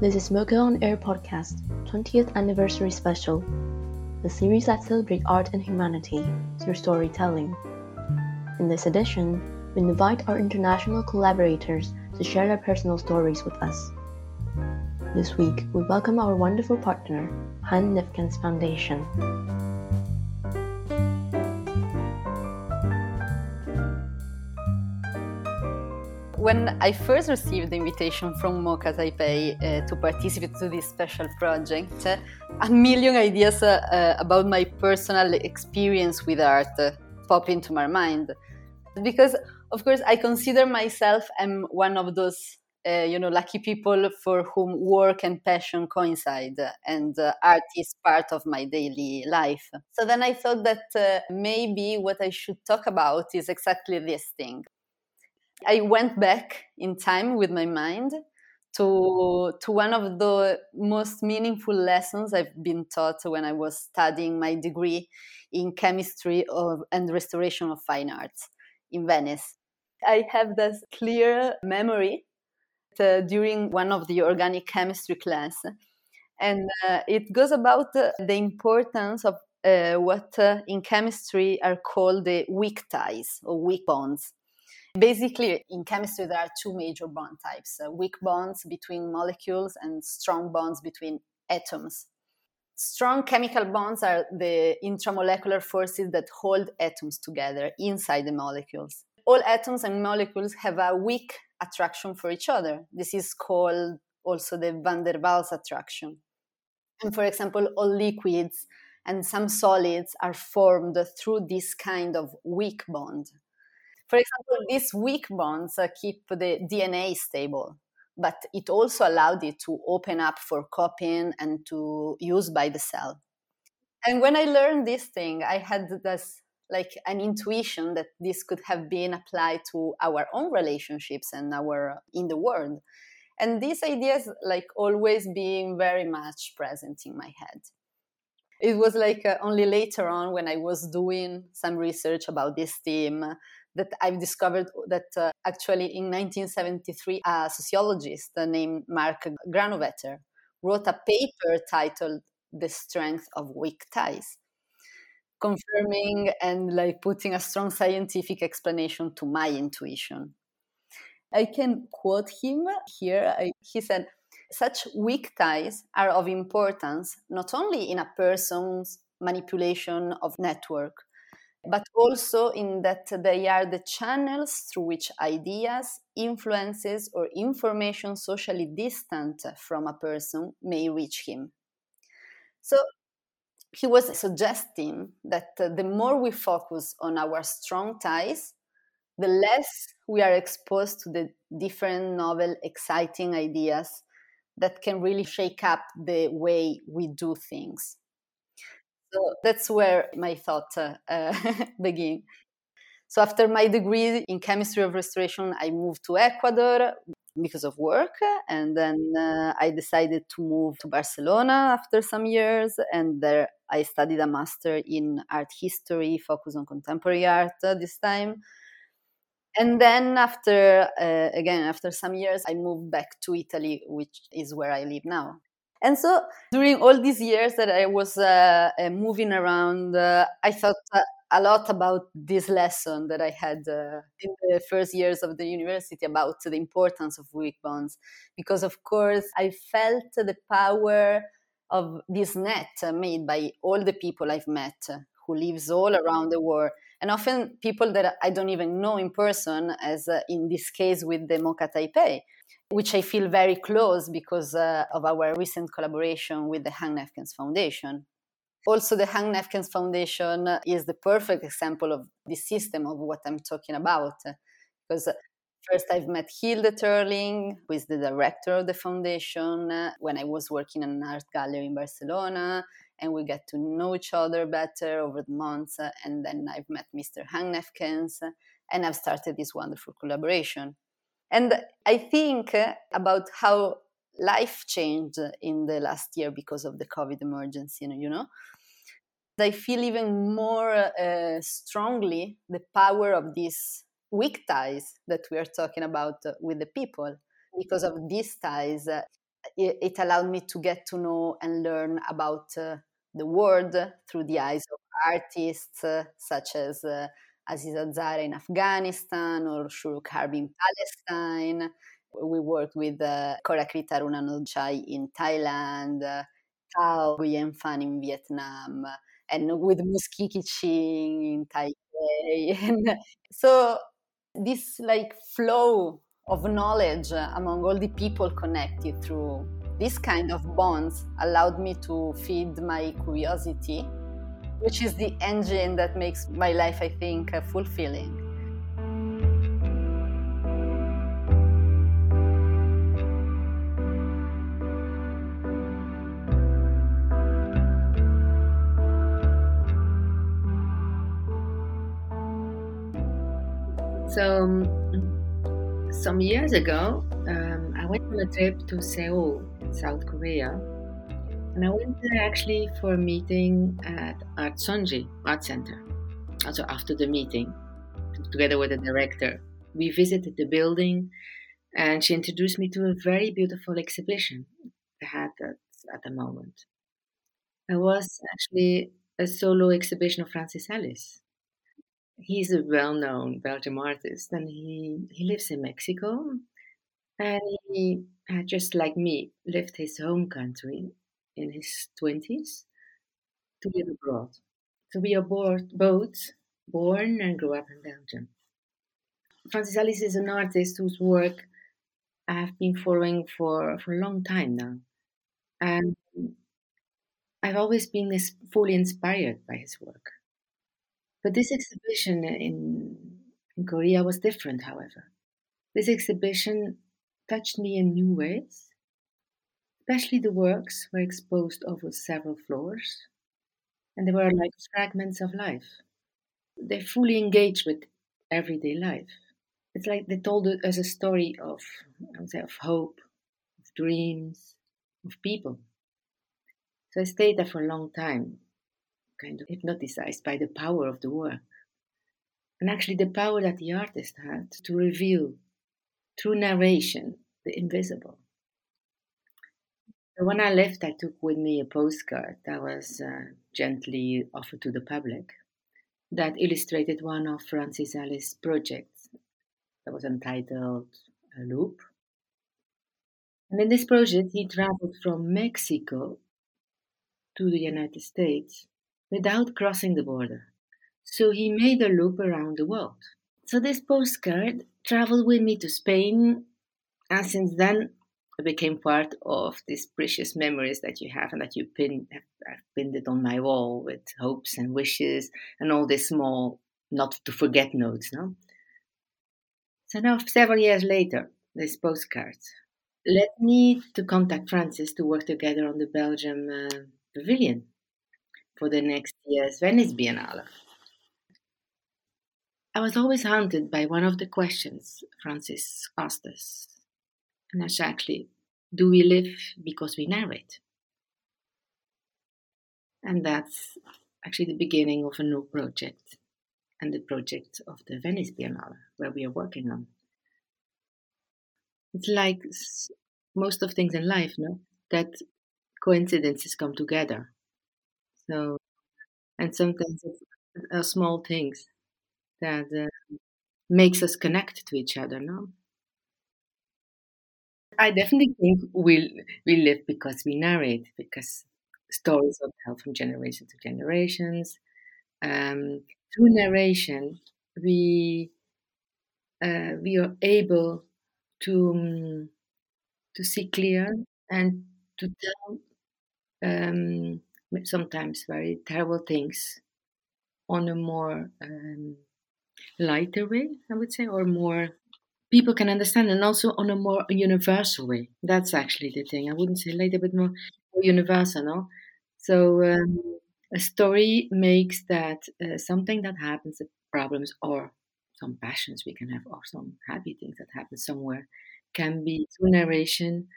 This is MoCA on Air Podcast, 20th Anniversary Special, the series that celebrates art and humanity through storytelling. In this edition, we invite our international collaborators to share their personal stories with us. This week, we welcome our wonderful partner, Han Nefkens Foundation. When I first received the invitation from MoCA Taipei uh, to participate to this special project, uh, a million ideas uh, uh about my personal experience with art uh, popped into my mind. Because, of course, I consider myself am one of those, uh, you know, lucky people for whom work and passion coincide, and art is part of my daily life. So then I thought that maybe what I should talk about is exactly this thing I went back in time with my mind to to one of the most meaningful lessons I've been taught when I was studying my degree in chemistry of, and restoration of fine arts in Venice. I have this clear memory uh, during one of the organic chemistry class, and uh, it goes about uh, the importance of uh, what uh, in chemistry are called the weak ties or weak bonds. Basically, in chemistry, there are two major bond types uh, weak bonds between molecules and strong bonds between atoms. Strong chemical bonds are the intramolecular forces that hold atoms together inside the molecules. All atoms and molecules have a weak attraction for each other. This is called also the van der Waals attraction. And for example, all liquids and some solids are formed through this kind of weak bond. For example, these weak bonds uh, keep the DNA stable, but it also allowed it to open up for copying and to use by the cell. And when I learned this thing, I had this like an intuition that this could have been applied to our own relationships and our in the world. And these ideas like always being very much present in my head it was like uh, only later on when I was doing some research about this theme that I've discovered that uh, actually in 1973, a sociologist named Mark Granovetter wrote a paper titled The Strength of Weak Ties, confirming and like putting a strong scientific explanation to my intuition. I can quote him here. I, he said, such weak ties are of importance not only in a person's manipulation of network, but also in that they are the channels through which ideas, influences, or information socially distant from a person may reach him. So he was suggesting that the more we focus on our strong ties, the less we are exposed to the different novel, exciting ideas that can really shake up the way we do things. So that's where my thought uh. So after my degree in chemistry of restoration, I moved to Ecuador because of work, and then uh, I decided to move to Barcelona after some years, and there I studied a master in art history, focus on contemporary art uh, this time. And then after uh, again after some years, I moved back to Italy, which is where I live now. And so during all these years that I was uh, uh, moving around, uh, I thought uh, a lot about this lesson that I had uh, in the first years of the university about the importance of weak bonds. Because, of course, I felt the power of this net made by all the people I've met who lives all around the world and often people that I don't even know in person, as uh, in this case with the MoCA Taipei which I feel very close because uh, of our recent collaboration with the Han Nefkens Foundation. Also, the Han Nefkens Foundation is the perfect example of this system of what I'm talking about. Because first, I've met Hilde Teerlinck, who is the director of the foundation, when I was working in an art gallery in Barcelona. And we get to know each other better over the months. Uh, and then I've met Mr. Han Nefkens, and I've started this wonderful collaboration. And I think about how life changed in the last year because of the COVID emergency, you know. I feel even more uh, strongly the power of these weak ties that we are talking about uh, with the people. Because of these ties, uh, it, it, allowed me to get to know and learn about uh, the world through the eyes of artists uh, such as uh, Aziz Hazara in Afghanistan or Shuruq Harbi in Palestine. We worked with uh, Korakrit Arunanondchai in Thailand, uh, Thao Nguyen Phan in Vietnam, and with Musquiqui Chihying in Taipei. so this like flow of knowledge among all the people connected through this kind of bonds allowed me to feed my curiosity, which is the engine that makes my life, I think, fulfilling. So, um, some years ago, um, I went on a trip to Seoul, South Korea, and I went there actually for a meeting at Art Sonje Art Center. Also, after the meeting, together with the director, we visited the building, and she introduced me to a very beautiful exhibition they had at, at the moment. It was actually a solo exhibition of Francis Alÿs he's a well-known Belgian artist, and he he lives in Mexico, and he had just like me left his home country in his twenties to live abroad. So we are both, born and grew up in Belgium. Francis Alÿs is an artist whose work I have been following for, for a long time now. And I've always been fully inspired by his work. But this exhibition in, in Korea was different, however. This exhibition touched me in new ways. Especially the works were exposed over several floors, and they were like fragments of life. They fully engaged with everyday life. It's like they told us a story of, I would say, of hope, of dreams, of people. So I stayed there for a long time, kind of hypnotized by the power of the work. And actually, the power that the artist had to reveal through narration the invisible. So when I left, I took with me a postcard that was uh, gently offered to the public that illustrated one of Francis Alÿs' projects that was entitled A Loop. And in this project, he traveled from Mexico to the United States without crossing the border. So he made a loop around the world. So this postcard traveled with me to Spain, and since then it became part of these precious memories that you have and that you pin I've pinned it on my wall with hopes and wishes and all these small not to forget notes, no? So now several years later, this postcard led me to contact Francis to work together on the Belgium uh, pavilion for the next year's Venice Biennale. I was always haunted by one of the questions Francis asked us, and that's actually, do we live because we narrate? And that's actually the beginning of a new project, and the project of the Venice Biennale, where we are working on. It's like most of things in life, no? That coincidences come together. So, and sometimes it's uh, small things that uh, makes us connect to each other. No, I definitely think we we live because we narrate because stories are told from generation to generations. Um, through narration, we uh, we are able to um, to see clear and to tell um, sometimes very terrible things on a more um, lighter way, I would say, or more people can understand, and also on a more universal way. That's actually the thing. I wouldn't say lighter, but more, more universal. No? So um, a story makes that uh, something that happens, problems or some passions we can have, or some happy things that happen somewhere, can be through narration,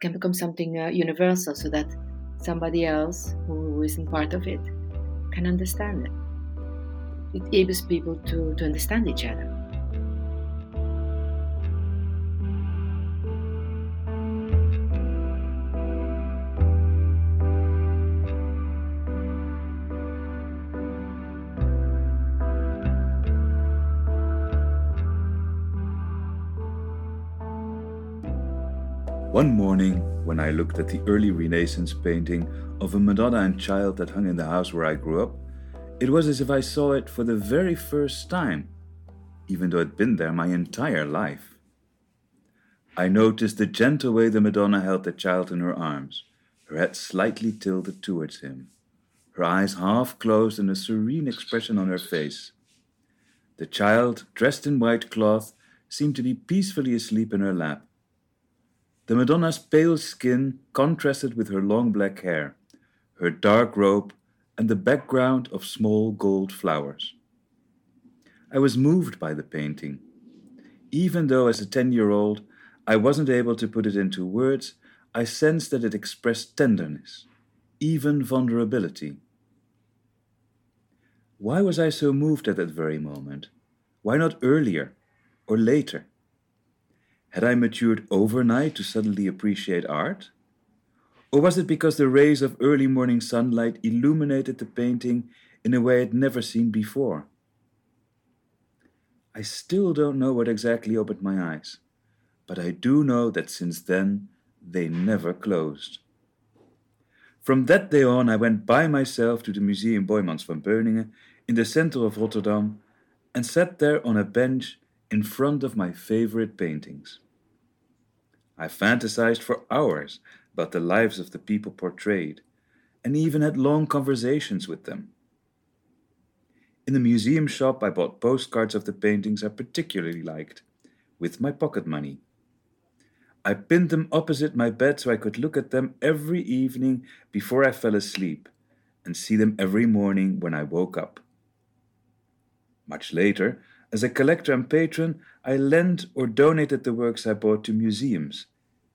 can become something uh, universal, so that somebody else who isn't part of it can understand it it enables people to, to understand each other. One morning, when I looked at the early Renaissance painting of a Madonna and Child that hung in the house where I grew up, it was as if I saw it for the very first time, even though had been there my entire life. I noticed the gentle way the Madonna held the child in her arms, her head slightly tilted towards him, her eyes half closed and a serene expression on her face. The child, dressed in white cloth, seemed to be peacefully asleep in her lap. The Madonna's pale skin contrasted with her long black hair, her dark robe, and the background of small gold flowers. I was moved by the painting. Even though, as a 10 year old, I wasn't able to put it into words, I sensed that it expressed tenderness, even vulnerability. Why was I so moved at that very moment? Why not earlier or later? Had I matured overnight to suddenly appreciate art? Or was it because the rays of early morning sunlight illuminated the painting in a way I'd never seen before? I still don't know what exactly opened my eyes, but I do know that since then they never closed. From that day on, I went by myself to the Museum Boijmans van Beuningen in the center of Rotterdam and sat there on a bench in front of my favorite paintings. I fantasized for hours about the lives of the people portrayed and even had long conversations with them. In the museum shop, I bought postcards of the paintings I particularly liked, with my pocket money. I pinned them opposite my bed so I could look at them every evening before I fell asleep and see them every morning when I woke up. Much later, as a collector and patron, I lent or donated the works I bought to museums,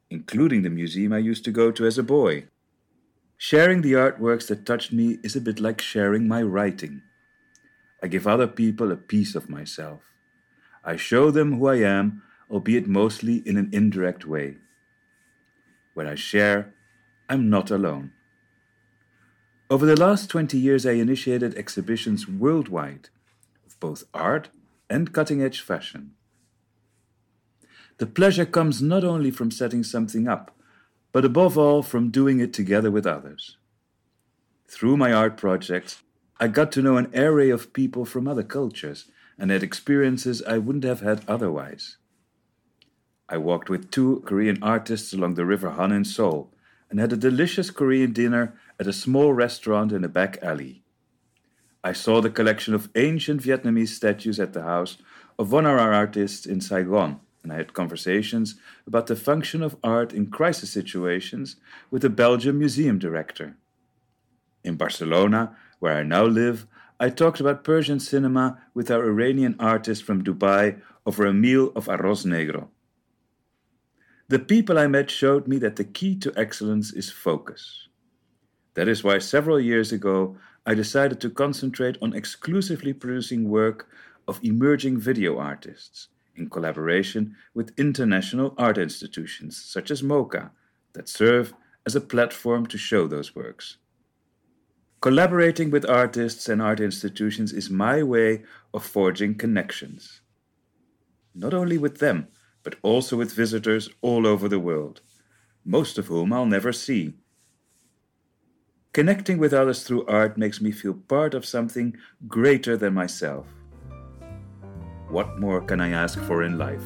including the museum I used to go to as a boy. Sharing the artworks that touched me is a bit like sharing my writing. I give other people a piece of myself. I show them who I am, albeit mostly in an indirect way. When I share, I'm not alone. Over the last 20 years, I initiated exhibitions worldwide of both art and cutting edge fashion. The pleasure comes not only from setting something up, but above all from doing it together with others. Through my art projects, I got to know an array of people from other cultures and had experiences I wouldn't have had otherwise. I walked with two Korean artists along the river Han in Seoul and had a delicious Korean dinner at a small restaurant in a back alley. I saw the collection of ancient Vietnamese statues at the house of one of our artists in Saigon, and I had conversations about the function of art in crisis situations with the Belgian museum director. In Barcelona, where I now live, I talked about Persian cinema with our Iranian artist from Dubai over a meal of arroz negro. The people I met showed me that the key to excellence is focus. That is why several years ago I decided to concentrate on exclusively producing work of emerging video artists in collaboration with international art institutions such as MOCA that serve as a platform to show those works. Collaborating with artists and art institutions is my way of forging connections. Not only with them, but also with visitors all over the world, most of whom I'll never see Connecting with others through art makes me feel part of something greater than myself. What more can I ask for in life?